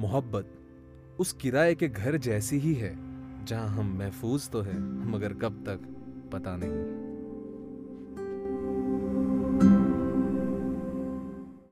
मोहब्बत उस किराए के घर जैसी ही है, जहाँ हम महफूज तो है, मगर कब तक पता नहीं।